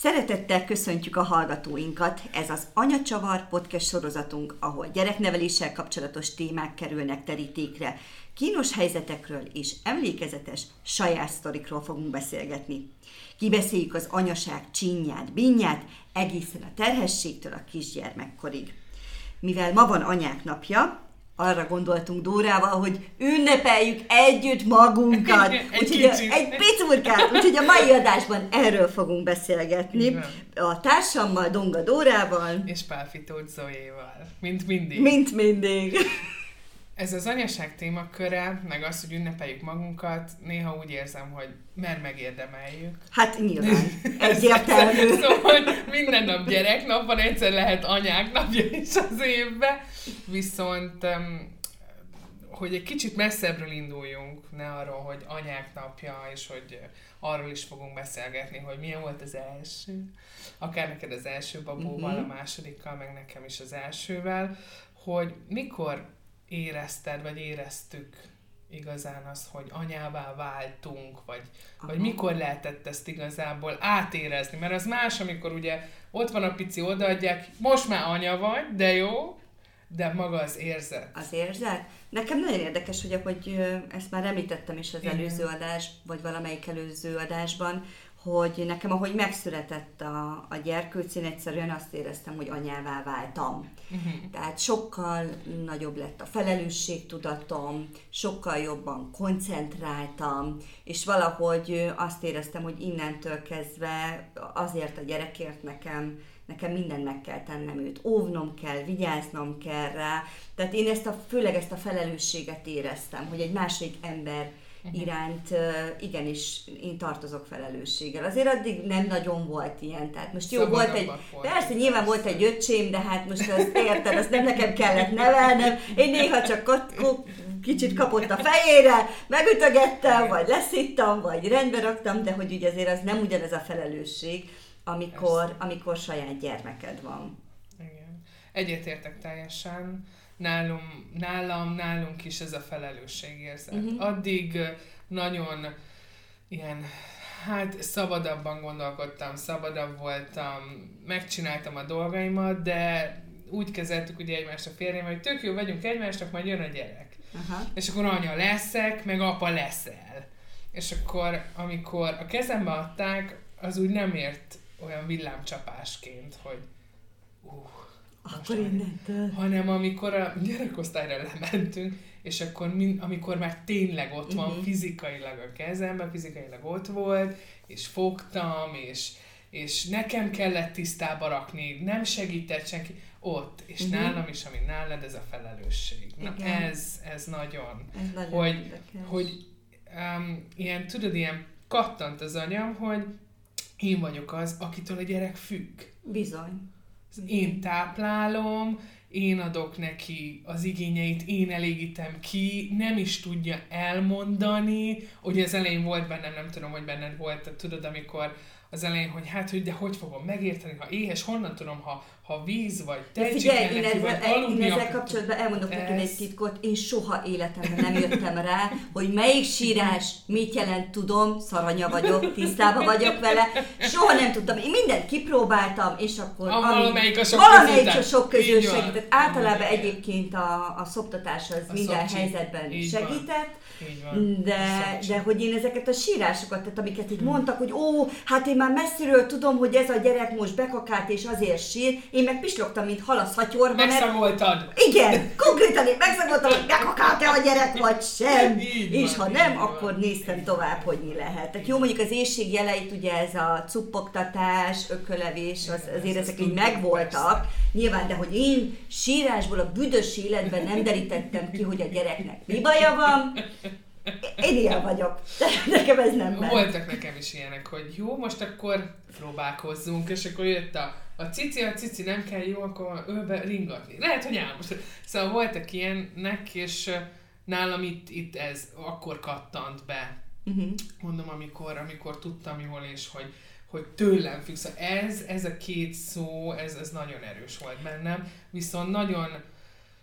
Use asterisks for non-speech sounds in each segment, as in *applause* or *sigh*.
Szeretettel köszöntjük a hallgatóinkat. Ez az Anyacsavar podcast sorozatunk, ahol gyerekneveléssel kapcsolatos témák kerülnek terítékre. Kínos helyzetekről és emlékezetes saját sztorikról fogunk beszélgetni. Kibeszéljük az anyaság csinyát, binyát, egészen a terhességtől a kisgyermekkorig. Mivel ma van anyák napja, arra gondoltunk Dórával, hogy ünnepeljük együtt magunkat. *laughs* egy úgyhogy a, egy picurkát, úgyhogy a mai adásban erről fogunk beszélgetni. A társammal, Donga Dórával, És Pálfitót Zoéval. Mint mindig. mint mindig. Ez az anyaság témaköre, meg az, hogy ünnepeljük magunkat, néha úgy érzem, hogy mert megérdemeljük. Hát nyilván, *laughs* egyértelmű. *laughs* Szóval minden nap gyereknap van, egyszer lehet anyák napja is az évben, viszont hogy egy kicsit messzebbről induljunk, ne arról, hogy anyák napja, és hogy arról is fogunk beszélgetni, hogy milyen volt az első. Akár neked az első babóval, Mhm. a másodikkal, meg nekem is az elsővel, hogy mikor érezted, vagy éreztük igazán azt, hogy anyává váltunk, vagy, vagy mikor lehetett ezt igazából átérezni, mert az más, amikor ugye ott van a pici, odaadják, most már anya vagy, de jó, de maga az érzet. Az érzet? Nekem nagyon érdekes, hogy, hogy ezt már említettem is az Igen. előző adás, vagy valamelyik előző adásban, hogy nekem, ahogy megszületett a, a gyerkőc, én egyszerűen azt éreztem, hogy anyává váltam. Uh-huh. Tehát sokkal nagyobb lett a felelősségtudatom, sokkal jobban koncentráltam, és valahogy azt éreztem, hogy innentől kezdve azért a gyerekért nekem, nekem mindent meg kell tennem őt, óvnom kell, vigyáznom kell rá. Tehát én ezt a, főleg ezt a felelősséget éreztem, hogy egy másik ember iránt ö, igenis én tartozok felelősséggel. Azért addig nem nagyon volt ilyen, tehát most jó volt egy, voltunk, persze nyilván volt egy öcsém, de hát most azt érted, azt nem nekem kellett nevelnem, én néha csak kot, ko, kicsit kapott a fejére, megütögettem, vagy leszittam, vagy rendbe raktam, de hogy ugye azért az nem ugyanez a felelősség, amikor, amikor saját gyermeked van. Igen. Egyetértek teljesen. Nálum, nálam, nálunk is ez a felelősségérzet. Mhm. Uh-huh. Addig ö, nagyon ilyen, hát szabadabban gondolkodtam, szabadabb voltam, megcsináltam a dolgaimat, de úgy kezeltük ugye egymást a férjem, hogy tök jó vagyunk egymásnak, majd jön a gyerek. Aha. És akkor anya leszek, meg apa leszel. És akkor, amikor a kezembe adták, az úgy nem ért olyan villámcsapásként, hogy uh, Akkor innentől. hanem amikor a gyerekosztályra lementünk, és akkor min, amikor már tényleg ott van Mhm. fizikailag a kezemben, fizikailag ott volt, és fogtam, és, és nekem kellett tisztába rakni, nem segített senki, ott, és Mhm. nálam is, ami nálad, ez a felelősség. Na Igen. ez, ez nagyon Ez nagyon hogy, érdekes. hogy um, ilyen, tudod, ilyen kattant az anyam, hogy én vagyok az, akitől a gyerek függ. Bizony. Én táplálom, én adok neki az igényeit, én elégítem ki, nem is tudja elmondani. Ugye az elején volt bennem, nem tudom, hogy benned volt, tudod, amikor az elején, hogy hát, hogy de hogy fogom megérteni, ha éhes, honnan tudom, ha, ha víz, vagy tejtség figyelj, én neki, vagy ezzel, én aludni ezzel kapcsolatban elmondok neked Ez- egy titkot, én soha életemben nem jöttem rá, hogy melyik sírás mit jelent, tudom, szaranya vagyok, tisztában vagyok vele, soha nem tudtam, én mindent kipróbáltam, és akkor A valamelyik a sok valamelyik közül a sok közül segített. Általában egyébként a, a szoptatás az A minden szopcsi. helyzetben Így segített, van. De, de hogy én ezeket a sírásokat, tehát amiket itt mondtak, hogy ó, hát én már messziről tudom, hogy ez a gyerek most bekakált és azért sír, én meg pislogtam, mint hal a szatyorba, mert Megszagoltad. igen, konkrétan én megszagoltam, hogy bekakált-e a gyerek, vagy sem. Így és van, ha nem, van. akkor néztem tovább, hogy mi lehet. Tehát jó, mondjuk az éjség jeleit, ugye ez a cuppogtatás, ökölevés, az, azért ezt ezek így megvoltak. Nyilván, de hogy én sírásból a büdös életben nem derítettem ki, hogy a gyereknek mi baja van, én ilyen vagyok. *laughs* Nekem ez nem ment. Voltak nekem is ilyenek, hogy jó, most akkor próbálkozzunk, és akkor jött a, a cici, a cici nem kell, jó, akkor ölbe ringatni. Lehet, hogy ám most. Szóval voltak ilyenek, és nálam itt, itt ez akkor kattant be. Uh-huh. Mondom, amikor, amikor tudtam jól, és hogy, hogy tőlem függ. Szóval ez, ez a két szó, ez, ez nagyon erős volt bennem, viszont nagyon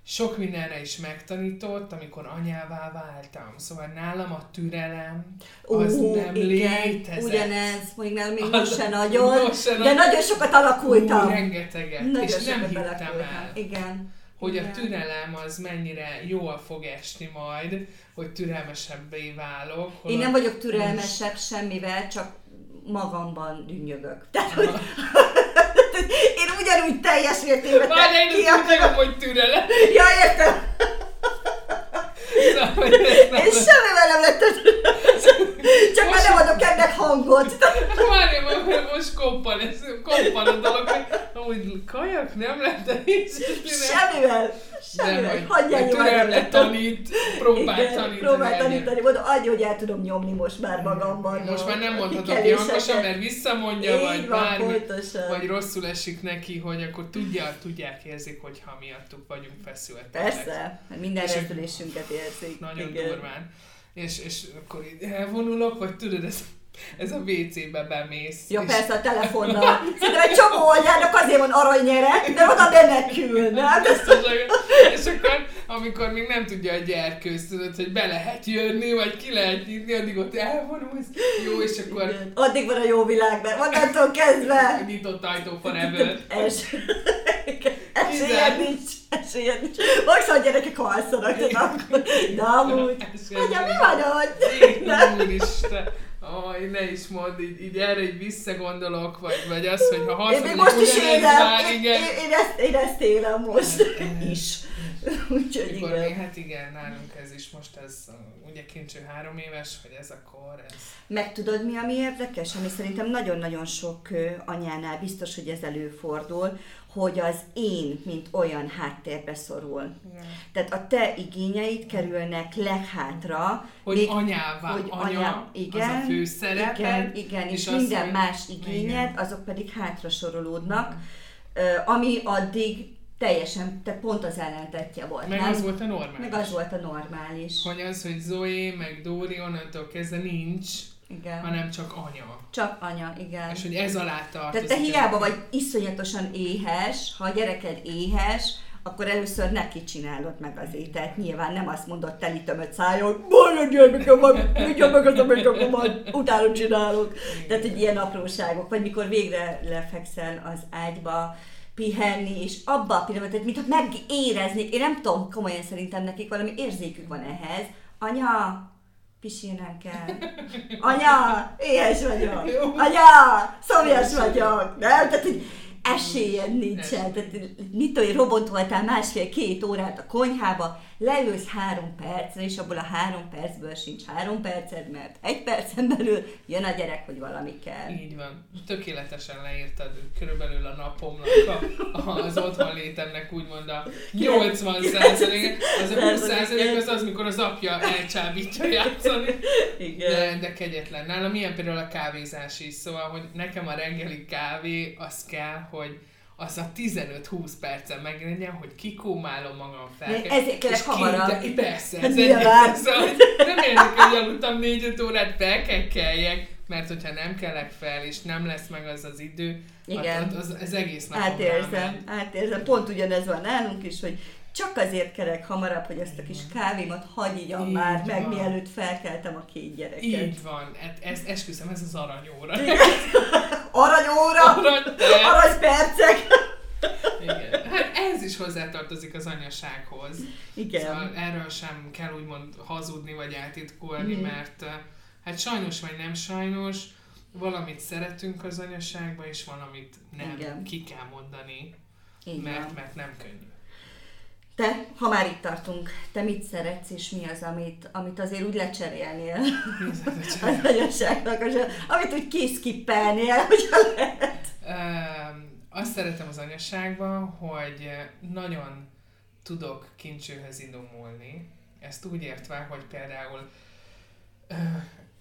sok mindenre is megtanított, amikor anyává váltam. Szóval nálam a türelem az Ó, nem igen, létezett. ugyanez, még nem, még most se nagyon, most se de nagyon. nagyon sokat alakultam. Ú, rengeteget. Nagyon és nem hittem alakultam. el, Igen. hogy a Igen. türelem az mennyire jól fog esni majd, hogy türelmesebbé válok. Én nem vagyok türelmesebb semmivel, csak magamban dünnyögök. *laughs* Tehát, hogy *laughs* én ugyanúgy teljes mértékben Várj, én ki tudom, hogy türelem. Ja, értem. *laughs* Szóval, Én semmivel nem lettem Csak már nem adok ennek hangot. Várj, mert most koppan, ez koppan a dolog, hogy amúgy kajak nem lett, de is Semmivel. Semmivel. Hagyjál türelmet tanít, próbál Igen, tanítani. próbál tanítani. Mondom, annyi, hogy el tudom nyomni most már magamban. Most már nem mondhatok ki hangosan, mert visszamondja, vagy bármi, vagy rosszul esik neki, hogy akkor tudja, tudják, érzik, hogy ha miattuk vagyunk feszültek. Persze, minden És- rezdülésünket érzik. Nagyon Igen. durván. És, és akkor így elvonulok, vagy tudod, ez, ez a WC-be bemész. Ja, és persze a telefonnal. Szerintem egy csomó oldalnak azért van aranynyere, de oda menekül, *laughs* nem? biztos, és akkor, amikor még nem tudja a gyerkőz, tudod, hogy be lehet jönni, vagy ki lehet nyitni, addig ott elvonulsz. Jó, és akkor Igen. Addig van a jó világban, onnantól kezdve. nyitott ajtó forever. *laughs* Es... Kizárt. nincs, esélyed nincs. Maximum a gyerekek halszanak, de akkor, de amúgy. Anya, mi van ott? Jézus úristen! Aj, ne is mondd, így, így erre így visszagondolok, vagy, vagy az, hogy ha Én hazamegyek, még most is élem, vár, én, igen. én, én, ezt, én ezt élem most *laughs* is. Úgyhogy Mikor igen. még, hát igen, nálunk ez is most ez, ugye kincső három éves, hogy ez a kor, ez... Meg tudod, mi ami érdekes, ami szerintem nagyon-nagyon sok anyánál biztos, hogy ez előfordul, hogy az én, mint olyan háttérbe szorul. Tehát a te igényeid kerülnek leghátra, Hogy még- anyává, hogy anya, anya- igen, az a fő szereped, igen, igen, és, azt minden mondja- más igényed, Igen. azok pedig hátra sorolódnak, ö, ami addig teljesen, te pont az ellentetje volt, Meg nem? az volt a normális. Meg az volt a normális. Hogy az, hogy Zoe, meg Dóri onnantól kezdve nincs, Igen. hanem csak anya. Csak anya, igen. És hogy ez alá tartozik. Tehát te hiába vagy iszonyatosan éhes, ha a gyereked éhes, akkor először neki csinálod meg az ételt. Nyilván nem azt mondod teli tömött szájon, majd a gyermekem, mindjárt meg az, amit akkor majd utána csinálok. Tehát, hogy ilyen apróságok, vagy mikor végre lefekszel az ágyba, pihenni, és abba a pillanatban, tehát mintha megéreznék, én nem tudom, komolyan szerintem nekik valami érzékük van ehhez. Anya, pisilnem kell. Anya, éhes vagyok. Anya, szomjas vagyok. Nem? Tehát, hogy esélyed nincsen. Tehát, mit tudom, én, robont voltál másfél-két órát a konyhába, leülsz három percre, és abból a három percből sincs három perced, mert egy percen belül jön a gyerek, hogy valami kell. Így van. Tökéletesen leírtad körülbelül a napomnak, a, az otthon létemnek úgymond a 80 százalék. Az a 20 százalék az az, mikor az apja elcsábítja játszani. Igen. De, de kegyetlen. Nálam ilyen például a kávézás is, szóval, hogy nekem a reggeli kávé az kell, hogy az a 15-20 percen meglegyen, hogy kikómálom magam fel. Ezért kellek hamarabb. Két, persze, Hát ez egy, szóval, hogy nem érdekel, hogy aludtam 4-5 órát, fel kell keljek, mert hogyha nem kelek fel, és nem lesz meg az az idő, Igen. Hát, az, az egész napom Átérzem, átérzem. Pont ugyanez van nálunk is, hogy csak azért kerek hamarabb, hogy ezt a kis kávémat hagyigyam Így már meg, van. mielőtt felkeltem a két gyereket. Így van, hát ez, esküszöm, ez az aranyóra. *laughs* Aranyóra, Aranyperc. aranypercek. Igen. Hát ez is hozzátartozik az anyasághoz. Igen. Szóval erről sem kell úgymond hazudni vagy eltitkolni, Mhm. mert eh, hát sajnos vagy nem sajnos, valamit szeretünk az anyaságba, és valamit nem Igen. ki kell mondani, Így mert, mert nem könnyű. Te, ha már itt tartunk, te mit szeretsz, és mi az, amit, amit azért úgy lecserélnél *laughs* az anyaságnak, amit úgy kiszkippelnél, *laughs* hogyha lehet. Öm, azt szeretem az anyaságban, hogy nagyon tudok kincsőhöz idomulni. Ezt úgy értve, hogy például ö,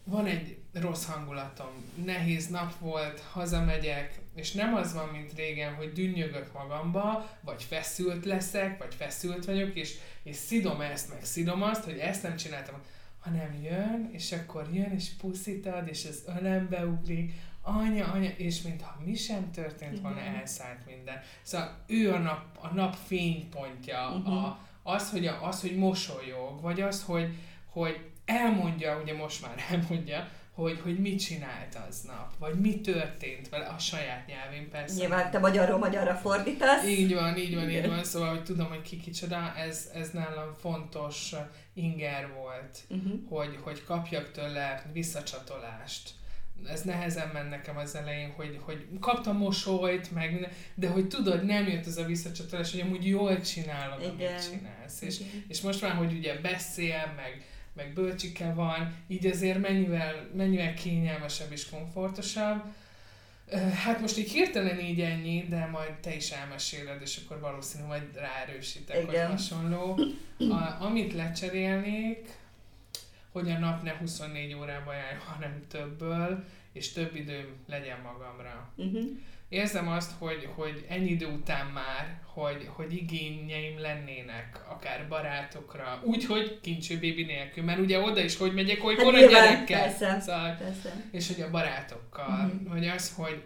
van egy rossz hangulatom, nehéz nap volt, hazamegyek, és nem az van, mint régen, hogy dünnyögök magamba, vagy feszült leszek, vagy feszült vagyok, és, és szidom ezt, meg szidom azt, hogy ezt nem csináltam, hanem jön, és akkor jön, és puszítad, és az ölembe ugrik, anya, anya, és mintha mi sem történt volna, elszállt minden. Szóval ő a nap, a nap fénypontja, Mhm. a, az, hogy, a, az, hogy mosolyog, vagy az, hogy, hogy elmondja, ugye most már elmondja, hogy, hogy mit csinált aznap, vagy mi történt vele a saját nyelvén persze. Nyilván te magyarról magyarra fordítasz. Így van, így van, így van, szóval hogy tudom, hogy ki kicsoda, ez, ez nálam fontos inger volt, uh-huh. hogy, hogy kapjak tőle visszacsatolást. Ez nehezen ment nekem az elején, hogy, hogy kaptam mosolyt, meg, de hogy tudod, nem jött ez a visszacsatolás, hogy amúgy jól csinálod, Igen. amit csinálsz. És, és most már, hogy ugye beszél, meg, meg bölcsike van, így azért mennyivel, mennyivel kényelmesebb és komfortosabb. Hát most így hirtelen így ennyi, de majd te is elmeséled, és akkor valószínű majd ráerősítek, Igen. hogy hasonló. A, amit lecserélnék, hogy a nap ne 24 órában jár, hanem többből, és több időm legyen magamra. Uh-huh érzem azt, hogy, hogy ennyi idő után már, hogy, hogy igényeim lennének, akár barátokra, úgyhogy kincső bébi nélkül, mert ugye oda is hogy megyek, hogy hát a gyerekkel. Persze, szóval, persze. És hogy a barátokkal, uh-huh. hogy az, hogy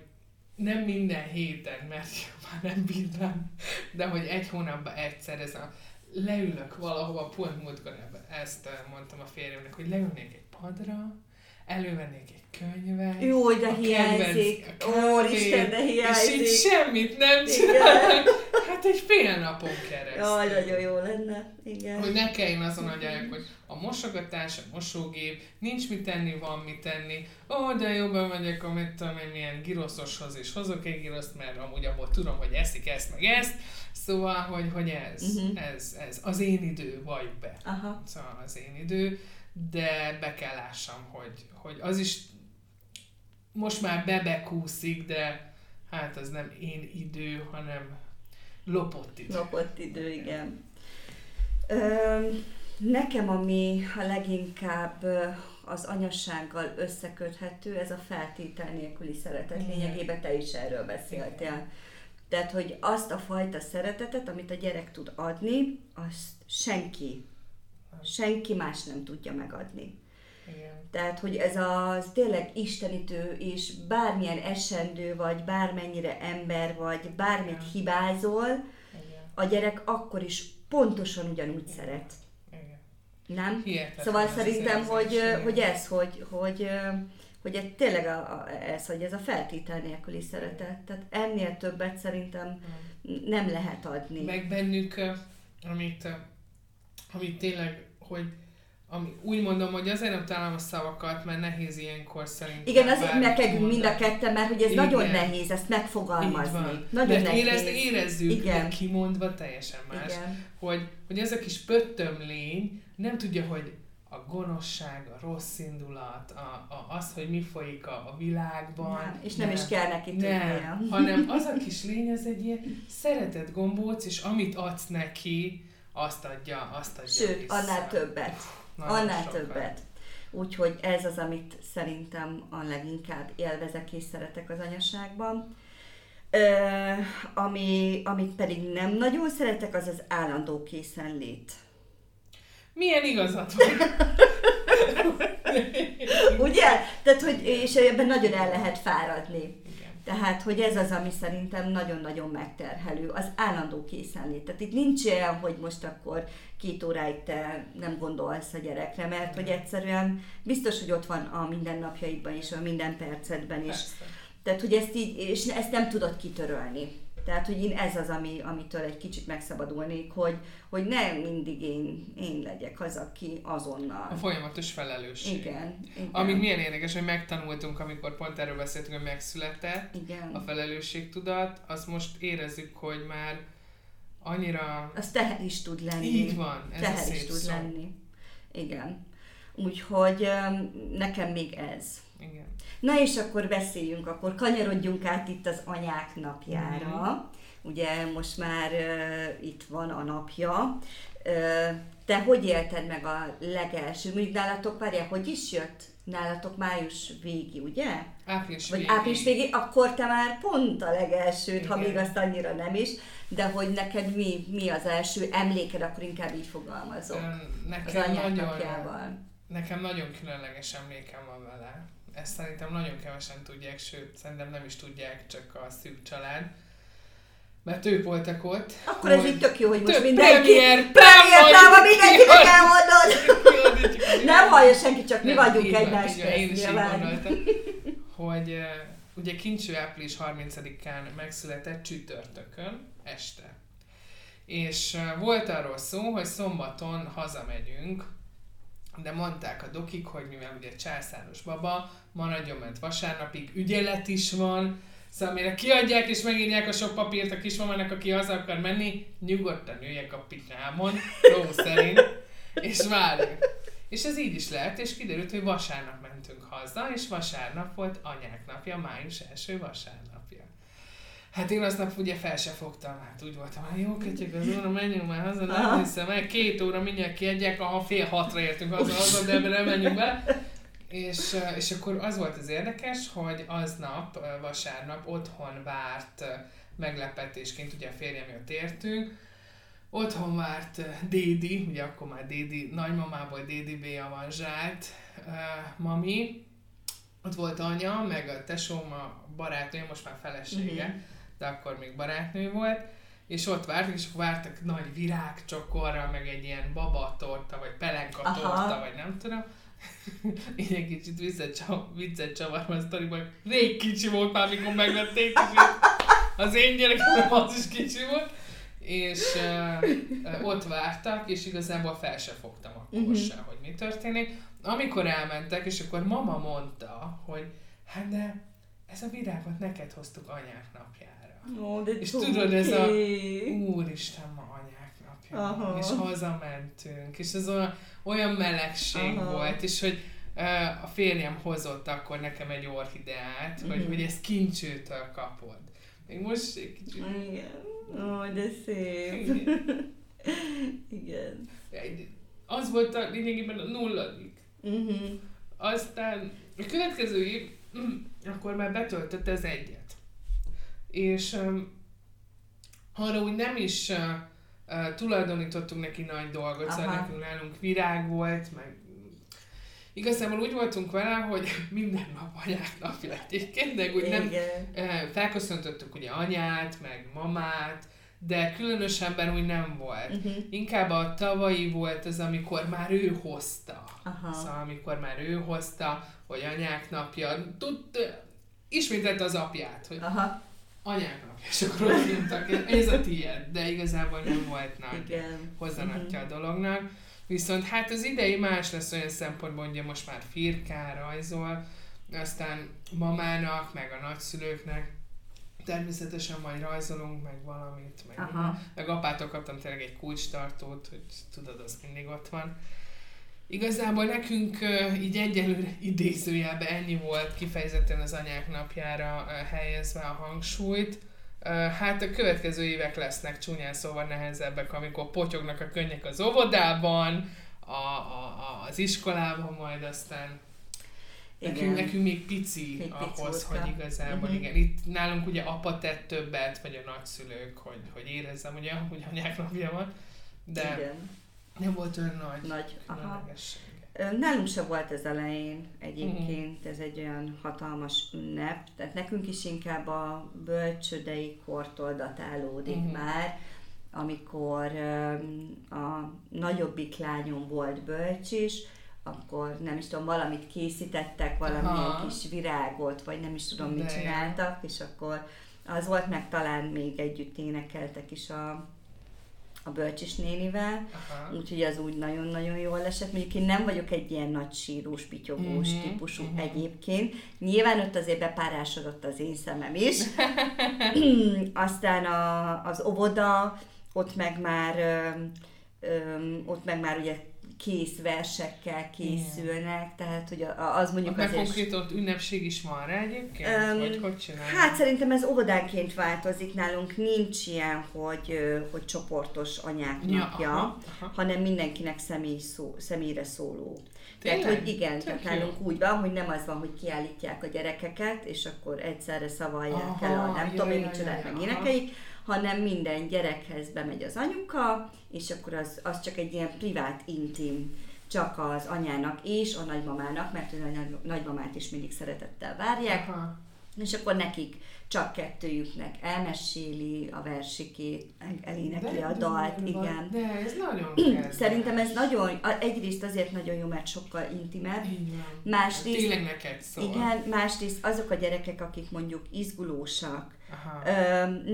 nem minden héten, mert *laughs* már nem bírnám, de hogy egy hónapban egyszer ez a leülök valahova, pont múltkor ezt mondtam a férjemnek, hogy leülnék egy padra, elővennék egy könyvet. Jó, de hiányzik. Ó, Isten, de hiányzik. És így semmit nem csinálok. Hát egy fél napon keresztül. Jaj, nagyon jó lenne. Igen. Hogy ne kelljen azon agyalják, hogy a mosogatás, a mosógép, nincs mit tenni, van mit tenni. Ó, de jó, bemegyek a mit tudom én, milyen giroszoshoz, és hozok egy giroszt, mert amúgy abból tudom, hogy eszik ezt, meg ezt. Szóval, hogy, hogy ez, uh-huh. ez, ez az én idő, vagy be. Aha. Szóval az én idő, de be kell lássam, hogy, hogy az is most már bebekúszik, de hát az nem én idő, hanem lopott idő. Lopott idő, igen. Ö, nekem, ami a leginkább az anyassággal összeköthető, ez a feltétel nélküli szeretet. Lényegében te is erről beszéltél. Igen. Tehát, hogy azt a fajta szeretetet, amit a gyerek tud adni, azt senki, senki más nem tudja megadni. Igen. Tehát, hogy ez az tényleg istenítő, és bármilyen esendő vagy, bármennyire ember vagy, bármit Igen. hibázol, Igen. a gyerek akkor is pontosan ugyanúgy Igen. szeret. Igen. Nem? Hihetetlen szóval szerintem, hogy, hogy ez, hogy, hogy, hogy ez tényleg a, a, ez, hogy ez a feltétel nélküli szeretet. Tehát ennél többet szerintem nem lehet adni. Meg bennük, amit, amit tényleg, hogy ami, úgy mondom, hogy azért nem találom a szavakat, mert nehéz ilyenkor szerintem. Igen, azért mekegünk mind a ketten, mert hogy ez Igen. nagyon nehéz ezt megfogalmazni. Nagyon mert nehéz. Érez, érezzük, Igen. de kimondva teljesen más. Igen. Hogy, hogy ez a kis lény nem tudja, hogy a gonoszság, a rossz indulat, a, a, az, hogy mi folyik a, a világban. Nem, és nem, nem is kell neki tudnia. Nem, hanem az a kis lény, ez egy ilyen szeretett gombóc, és amit adsz neki, azt adja, azt adja Sőt, vissza. annál többet. Nagyon annál sokkal. többet. Úgyhogy ez az, amit szerintem a leginkább élvezek és szeretek az anyaságban. Ö, ami, amit pedig nem nagyon szeretek, az az állandó készenlét. Milyen igazat van? *laughs* Ugye? Tehát, hogy, és ebben nagyon el lehet fáradni. Tehát, hogy ez az, ami szerintem nagyon-nagyon megterhelő, az állandó készenlét. Tehát itt nincs olyan, hogy most akkor két óráig te nem gondolsz a gyerekre, mert hogy egyszerűen biztos, hogy ott van a mindennapjaidban is, a minden percedben is. Persze. Tehát, hogy ezt így, és ezt nem tudod kitörölni. Tehát, hogy én ez az, ami, amitől egy kicsit megszabadulnék, hogy, hogy nem mindig én, én legyek az, aki azonnal. A folyamatos felelősség. Igen. igen. Amit milyen érdekes, hogy megtanultunk, amikor pont erről beszéltünk, hogy megszületett igen. a felelősségtudat, azt most érezzük, hogy már annyira... Az teher is tud lenni. Így van, ez teher is tud szó. lenni. Igen. Úgyhogy nekem még ez. Igen. Na és akkor beszéljünk, akkor kanyarodjunk át itt az anyák napjára. Mm. Ugye most már uh, itt van a napja. Uh, te hogy élted meg a legelső? Mondjuk nálatok, várjál, hogy is jött? Nálatok május végi, ugye? Április Vagy végi. április végi, akkor te már pont a legelsőt, Igen. ha még azt annyira nem is, de hogy neked mi, mi az első emléked, akkor inkább így fogalmazok. Nekem az nagyon, napjával. Nekem nagyon különleges emlékem van vele ezt szerintem nagyon kevesen tudják, sőt, szerintem nem is tudják, csak a szűk család. mert ők voltak ott. Akkor ez így tök jó, hogy most mindenki... premier, *laughs* Premier táma, mondjuk mindenkinek ki, *laughs* elmondod! Nem hallja senki, csak mi vagyunk egymás Én is így gondoltam, *laughs* hogy ugye Kincső április 30-án megszületett csütörtökön este. És volt arról szó, hogy szombaton hazamegyünk, de mondták a dokik, hogy mivel ugye császáros baba, maradjon ment vasárnapig, ügyelet is van, Szóval mire kiadják és megírják a sok papírt a kismamának, aki haza akar menni, nyugodtan üljek a pitámon, szó szerint, és várjuk. És ez így is lett, és kiderült, hogy vasárnap mentünk haza, és vasárnap volt anyák napja, május első vasárnapja. Hát én aznap ugye fel se fogtam, hát úgy voltam, hogy jó, kötyök az óra, menjünk már haza, Aha. nem hiszem el, két óra mindjárt kiadják, ha fél hatra értünk haza, haza de ebben nem menjünk be. És, és akkor az volt az érdekes, hogy aznap, vasárnap otthon várt meglepetésként, ugye a férjem jött értünk, otthon várt Dédi, ugye akkor már Dédi, nagymamából Dédi B. avanzsált uh, mami, ott volt anya, meg a tesóm, a barátnő, most már felesége, Mhm. De akkor még barátnő volt, és ott vártak, és vártak nagy virágcsokorra, meg egy ilyen babatorta, vagy pelenka torta, vagy nem tudom. *laughs* Így egy kicsit viccet csavarva a sztoriban, rég kicsi volt már, mikor megvették, és az én gyerekem az is kicsi volt, és uh, uh, ott vártak, és igazából fel se fogtam akkor Mhm. se, hogy mi történik. Amikor elmentek, és akkor mama mondta, hogy hát de ez a virágot neked hoztuk anyák napjára. Ó, de És tudod, ez a- Úristen, ma anyák napja. Aha. És hazamentünk, és ez olyan, olyan melegség Aha. volt, és hogy a férjem hozott akkor nekem egy orhideát, hogy, Mhm. hogy ezt kincsőtől kapod. Még most egy kicsit... Igen. Ó, de szép. Igen. *laughs* Igen. Az volt a lényegében a nulladik. Mhm. Aztán a következő év, mm, *clears throat* akkor már betöltött ez egyet. És um, arra úgy nem is uh, uh, tulajdonítottunk neki nagy dolgot, szóval Aha. nekünk nálunk virág volt, meg igazából úgy voltunk vele, hogy *laughs* minden nap anyák napja egyébként, de úgy nem Igen. felköszöntöttük ugye anyát, meg mamát, de különösebben úgy nem volt. Mhm. Inkább a tavalyi volt az, amikor már ő hozta. Aha. Szóval amikor már ő hozta, hogy anyák napja, tud, ismételt az apját, hogy Aha. Anyák napja, és akkor ott nyomtak, ez a tiéd, de igazából nem volt nagy Igen. hozzáadja a dolognak. Viszont hát az idei más lesz olyan szempontból, hogy most már firkál, rajzol, aztán mamának, meg a nagyszülőknek természetesen majd rajzolunk, meg valamit, meg, Aha. meg apától kaptam tényleg egy kulcstartót, hogy tudod, az mindig ott van. Igazából nekünk így egyelőre idézőjelben ennyi volt kifejezetten az anyák napjára helyezve a hangsúlyt. Hát a következő évek lesznek csúnyán szóval nehezebbek, amikor potyognak a könnyek az óvodában, a, a, az iskolában, majd aztán nekünk, Igen. nekünk még pici Még ahhoz, picóta. hogy igazából Mhm. igen. Itt nálunk ugye apa tett többet, vagy a nagyszülők, hogy, hogy érezzem, ugye, hogy anyák napja van, de Igen. Nem volt olyan nagy Nagy. Aha. Nálunk se volt ez elején egyébként, Mhm. ez egy olyan hatalmas ünnep, tehát nekünk is inkább a bölcsödei kortól datálódik Mhm. már, amikor a nagyobbik lányom volt bölcs is, akkor nem is tudom, valamit készítettek, valamilyen Aha. kis virágot, vagy nem is tudom, mit De jó. csináltak, és akkor az volt, meg talán még együtt énekeltek is a, a bölcsis nénivel, Aha. Úgyhogy az úgy nagyon-nagyon jól esett. Mondjuk én nem vagyok egy ilyen nagy sírós, pityogós Mhm, típusú mhm. egyébként. Nyilván ott azért bepárásodott az én szemem is. *laughs* *clears throat* Aztán a, az óvoda, ott meg már öm, öm, ott meg már ugye kész versekkel készülnek, tehát hogy a- az mondjuk Meg azért... konkrétan ünnepség is van rá egyébként? Öm, vagy hogy csinálják? Hát szerintem ez óvodánként változik, nálunk nincs ilyen, hogy, hogy csoportos anyák Ja, napja, aha, aha. hanem mindenkinek személy szó, személyre szóló. Tehát, hogy igen, Tök tehát nálunk úgy van, hogy nem az van, hogy kiállítják a gyerekeket, és akkor egyszerre szavalják Aha, el a nem ja, tudom én ja, meg énekeik, hanem minden gyerekhez bemegy az anyuka, és akkor az, az csak egy ilyen privát, intim, csak az anyának és a nagymamának, mert a nagy- nagymamát is mindig szeretettel várják, Aha. és akkor nekik csak kettőjüknek elmeséli a versikét, elénekli a dalt, igen. De ez nagyon *clears throat* kedves. Szerintem ez nagyon, egyrészt azért nagyon jó, mert sokkal intimebb. Másrészt, Tényleg neked szól. Igen, másrészt azok a gyerekek, akik mondjuk izgulósak, Aha.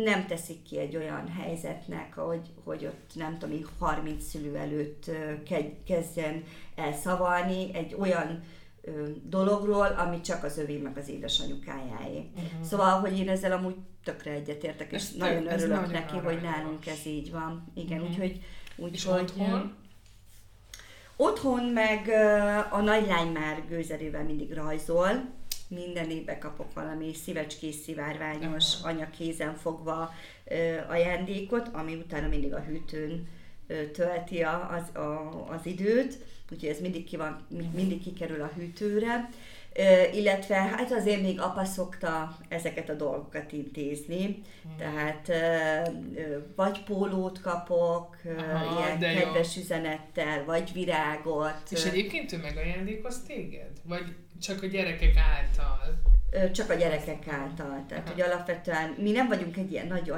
nem teszik ki egy olyan helyzetnek, hogy, hogy ott nem tudom, 30 szülő előtt kezdjen el szavalni egy olyan dologról, ami csak az övé meg az édesanyukájáé. Uh-huh. Szóval, hogy én ezzel amúgy tökre egyetértek, és ez nagyon tök, örülök neki, hogy nálunk ez így van. Igen, uh-huh. úgyhogy... Úgy, és hogy, otthon? Otthon meg a nagylány már gőzerével mindig rajzol, minden évben kapok valami szívecskés, szivárványos, anya kézen fogva ajándékot, ami utána mindig a hűtőn tölti az, a, az időt úgyhogy ez mindig, ki van, mindig kikerül a hűtőre. Illetve hát azért még apa szokta ezeket a dolgokat intézni, hmm. tehát vagy pólót kapok, Aha, ilyen kedves jó. üzenettel, vagy virágot. És egyébként ő megajándékoz téged? Vagy csak a gyerekek által? Csak a gyerekek által. Tehát, Aha. hogy alapvetően mi nem vagyunk egy ilyen nagy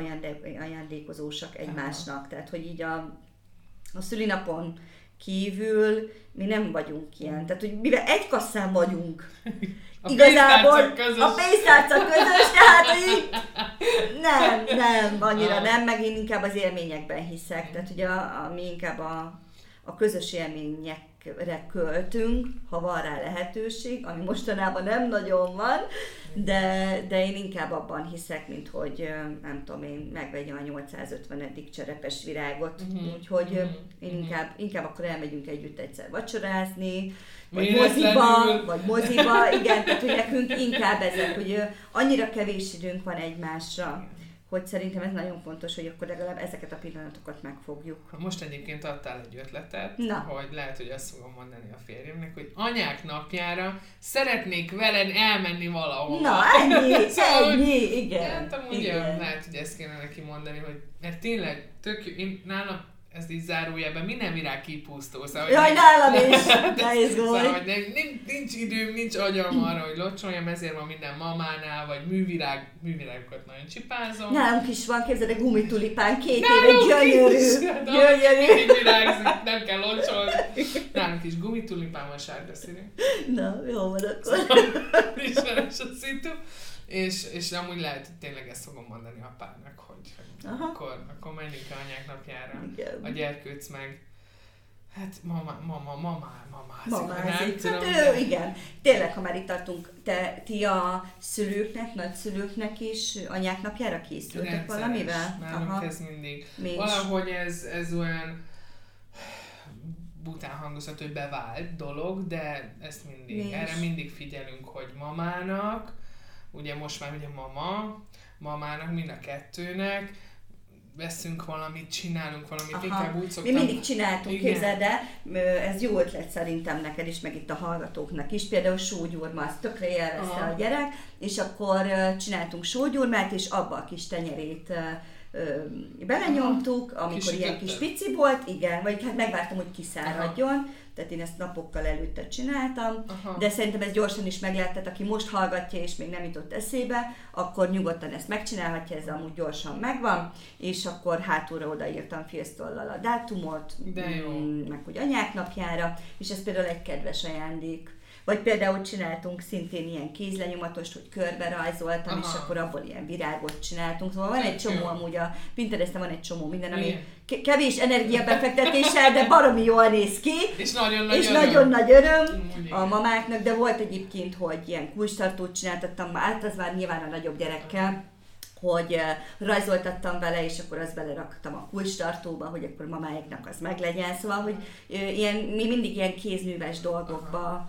ajándékozósak egymásnak, Aha. tehát, hogy így a, a szülinapon kívül mi nem vagyunk ilyen. Tehát, hogy mivel egy kasszán vagyunk, *laughs* a igazából a pénztárca közös, tehát hogy nem, nem, annyira nem, meg én inkább az élményekben hiszek, tehát hogy a, a, mi inkább a, a közös élményekre költünk, ha van rá lehetőség, ami mostanában nem nagyon van, de, de én inkább abban hiszek, mint hogy nem tudom én megvegyem a 850. cserepes virágot, uh-huh. úgyhogy uh-huh. én mhm. inkább, inkább akkor elmegyünk együtt egyszer vacsorázni, vagy moziba, vagy moziba, igen, tehát hogy nekünk inkább ezek, hogy annyira kevés időnk van egymásra hogy szerintem ez nagyon fontos, hogy akkor legalább ezeket a pillanatokat megfogjuk. Most egyébként adtál egy ötletet, Na. hogy lehet, hogy azt fogom mondani a férjemnek, hogy anyák napjára szeretnék veled elmenni valahova. Na, ennyi, *laughs* szóval, ennyi, igen. Hát amúgy igen. lehet, hogy ezt kéne neki mondani, hogy mert tényleg tök jó, én nálam ezt így zárójelben, minden virág kipusztó. Szóval, Jaj, nálam is, *laughs* ne izgulj. Szóval, nem, nincs, nincs időm, nincs agyam *clears throat* arra, hogy locsoljam, ezért van minden mamánál, vagy művirág, művirágokat nagyon csipázom. Nálunk is van, képzeld, egy gumitulipán, két éve gyönyörű. Gyönyörű. Mindig virágzik, nem kell locsolni. Nálunk is gumitulipán van sárga színű. Na, jó van akkor. *laughs* Ismeres a szitu. És, és amúgy lehet, hogy tényleg ezt fogom mondani apának, hogy, hogy akkor, akkor menjünk a anyák napjára. Igen. A gyerkőc meg Hát mama, mama, mama, mama. Mamázik. Hát ő, igen. Tényleg, ha már itt tartunk, te, ti a szülőknek, nagyszülőknek is anyák napjára készültek Rendszeres. valamivel? Nálunk Aha. ez mindig. Mi Valahogy ez, ez olyan bután hangozhat, hogy bevált dolog, de ezt mindig, Mi erre mindig figyelünk, hogy mamának, ugye most már ugye mama, mamának, mind a kettőnek, veszünk valamit, csinálunk valamit, Aha. inkább úgy szoktam. Mi mindig csináltunk, képzeld de ez jó ötlet szerintem neked is, meg itt a hallgatóknak is. Például sógyurma, azt tökre élvezte Aha. a gyerek, és akkor csináltunk sógyurmát, és abba a kis tenyerét belenyomtuk, amikor kis ilyen kis pici volt, igen, vagy hát megvártam, hogy kiszáradjon, Aha tehát én ezt napokkal előtte csináltam, Aha. de szerintem ez gyorsan is meg lehet, tehát aki most hallgatja és még nem jutott eszébe, akkor nyugodtan ezt megcsinálhatja, ez amúgy gyorsan megvan, és akkor hátulra odaírtam félsztollal a dátumot, de jó. Mm, meg hogy anyák napjára, és ez például egy kedves ajándék. Vagy például csináltunk szintén ilyen kézlenyomatost, hogy körbe rajzoltam, Aha. és akkor abból ilyen virágot csináltunk. Szóval van egy csomó amúgy a Pinteresten van egy csomó minden, ami kevés energiabefektetéssel, de baromi jól néz ki. És nagyon nagy és öröm. nagyon nagy öröm a mamáknak, de volt egyébként, hogy ilyen kulcstartót csináltattam, hát az már nyilván a nagyobb gyerekkel, hogy rajzoltattam vele, és akkor azt beleraktam a kulcstartóba, hogy akkor mamáiknak az meglegyen. Szóval, hogy ilyen, mi mindig ilyen kézműves dolgokba Aha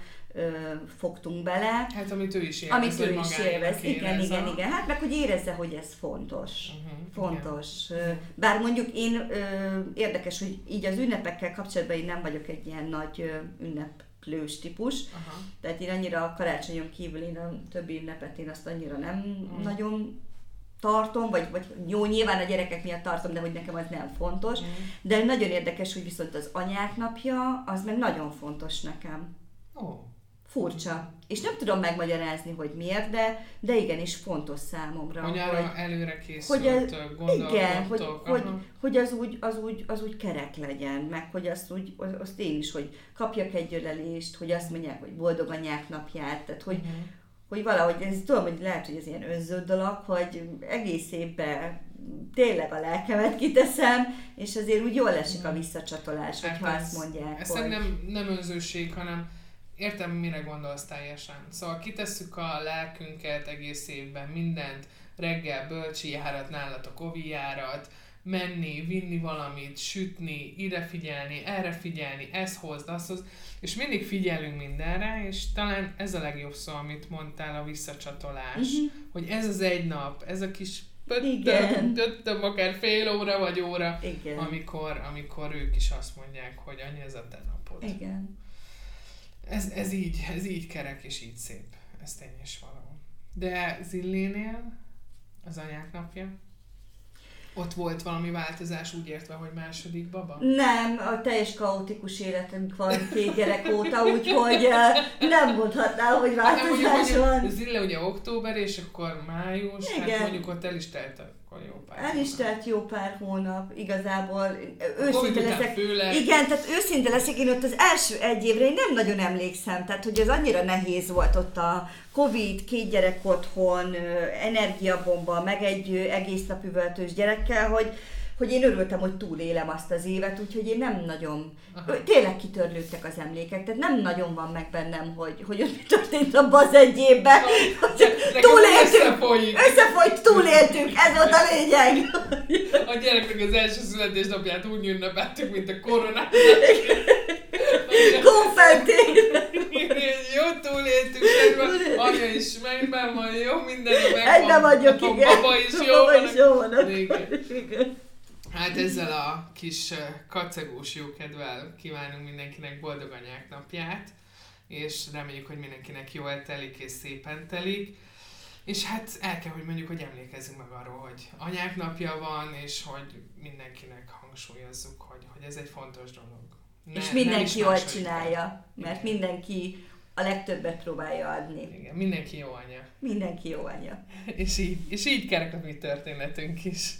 fogtunk bele. Hát amit ő is élvez, Amit ő is élvez, igen, igen, igen. Hát meg, hogy érezze, hogy ez fontos. Uh-huh, fontos. Igen. Bár mondjuk én ö, érdekes, hogy így az ünnepekkel kapcsolatban én nem vagyok egy ilyen nagy ö, ünneplős típus. Aha. Tehát én annyira a karácsonyon kívül én a többi ünnepet én azt annyira nem uh-huh. nagyon tartom, vagy, vagy jó, nyilván a gyerekek miatt tartom, de hogy nekem az nem fontos. Mm. De nagyon érdekes, hogy viszont az anyák napja, az meg nagyon fontos nekem. Oh furcsa. És nem tudom megmagyarázni, hogy miért, de, de igenis fontos számomra. Hogy arra hogy, előre készültök, hogy ez, igen, hogy, hogy, hogy az, úgy, az, úgy, az úgy kerek legyen, meg hogy azt, úgy, azt én is, hogy kapjak egy ölelést, hogy azt mondják, hogy boldog anyák napját, tehát hogy, Mhm. hogy valahogy, ez tudom, hogy lehet, hogy ez ilyen önző dolog, hogy egész évben tényleg a lelkemet kiteszem, és azért úgy jól esik a visszacsatolás, Hát hogyha ez- azt mondják, Ez hogy... szerintem nem önzőség, hanem értem, mire gondolsz teljesen. Szóval kitesszük a lelkünket egész évben, mindent, reggel bölcsi járat, nálatok ovi járat, menni, vinni valamit, sütni, ide figyelni, erre figyelni, ez hozd, azt hozd, és mindig figyelünk mindenre, és talán ez a legjobb szó, amit mondtál, a visszacsatolás, Mhm. hogy ez az egy nap, ez a kis pöttöm, akár fél óra vagy óra, Igen. amikor, amikor ők is azt mondják, hogy anya, ez a te napod. Igen. Ez, ez így, ez így kerek és így szép. Ez tény és való. De Zillénél az anyák napja, ott volt valami változás, úgy értve, hogy második baba? Nem, a teljes kaotikus életünk van két gyerek óta, úgyhogy nem mondhatnám, hogy Hát nem mondjuk, változás van. Zille ugye október, és akkor május, hát Igen. mondjuk ott el is telt akkor jó pár. El is telt jó pár hónap, igazából őszinte leszek. főleg. Igen, tehát őszinte leszek, én ott az első egy évre én nem nagyon emlékszem, tehát hogy ez annyira nehéz volt ott a Covid, két gyerek otthon, energiabomba, meg egy egész nap üvöltős gyerekkel, hogy hogy én örültem, hogy túlélem azt az évet, úgyhogy én nem nagyon, Aha. Tényleg kitörlődtek az emlékek, tehát nem nagyon van meg bennem, hogy, hogy mi történt abban az egy évben, túléltünk, összefolyik. összefolyt, túléltünk, ez volt a lényeg. A gyereknek az első születésnapját úgy ünnepeltük, mint a koronát. Konfetti. jó, túléltük. Anya is megben van, jó, minden meg Egyben vagyok, a igen. Baba is jó baba van. is jó van. Igen. Hát ezzel a kis kacagós jókedvel kívánunk mindenkinek boldog anyák napját, és reméljük, hogy mindenkinek jól telik és szépen telik. És hát el kell, hogy mondjuk, hogy emlékezzünk meg arról, hogy anyák napja van, és hogy mindenkinek hangsúlyozzuk, hogy, hogy ez egy fontos dolog. Ne- És mindenki jól csinálja, mert Igen. mindenki a legtöbbet próbálja adni. Igen, mindenki jó anya. Mindenki jó anya. *laughs* És így, és így kerek a mi történetünk is.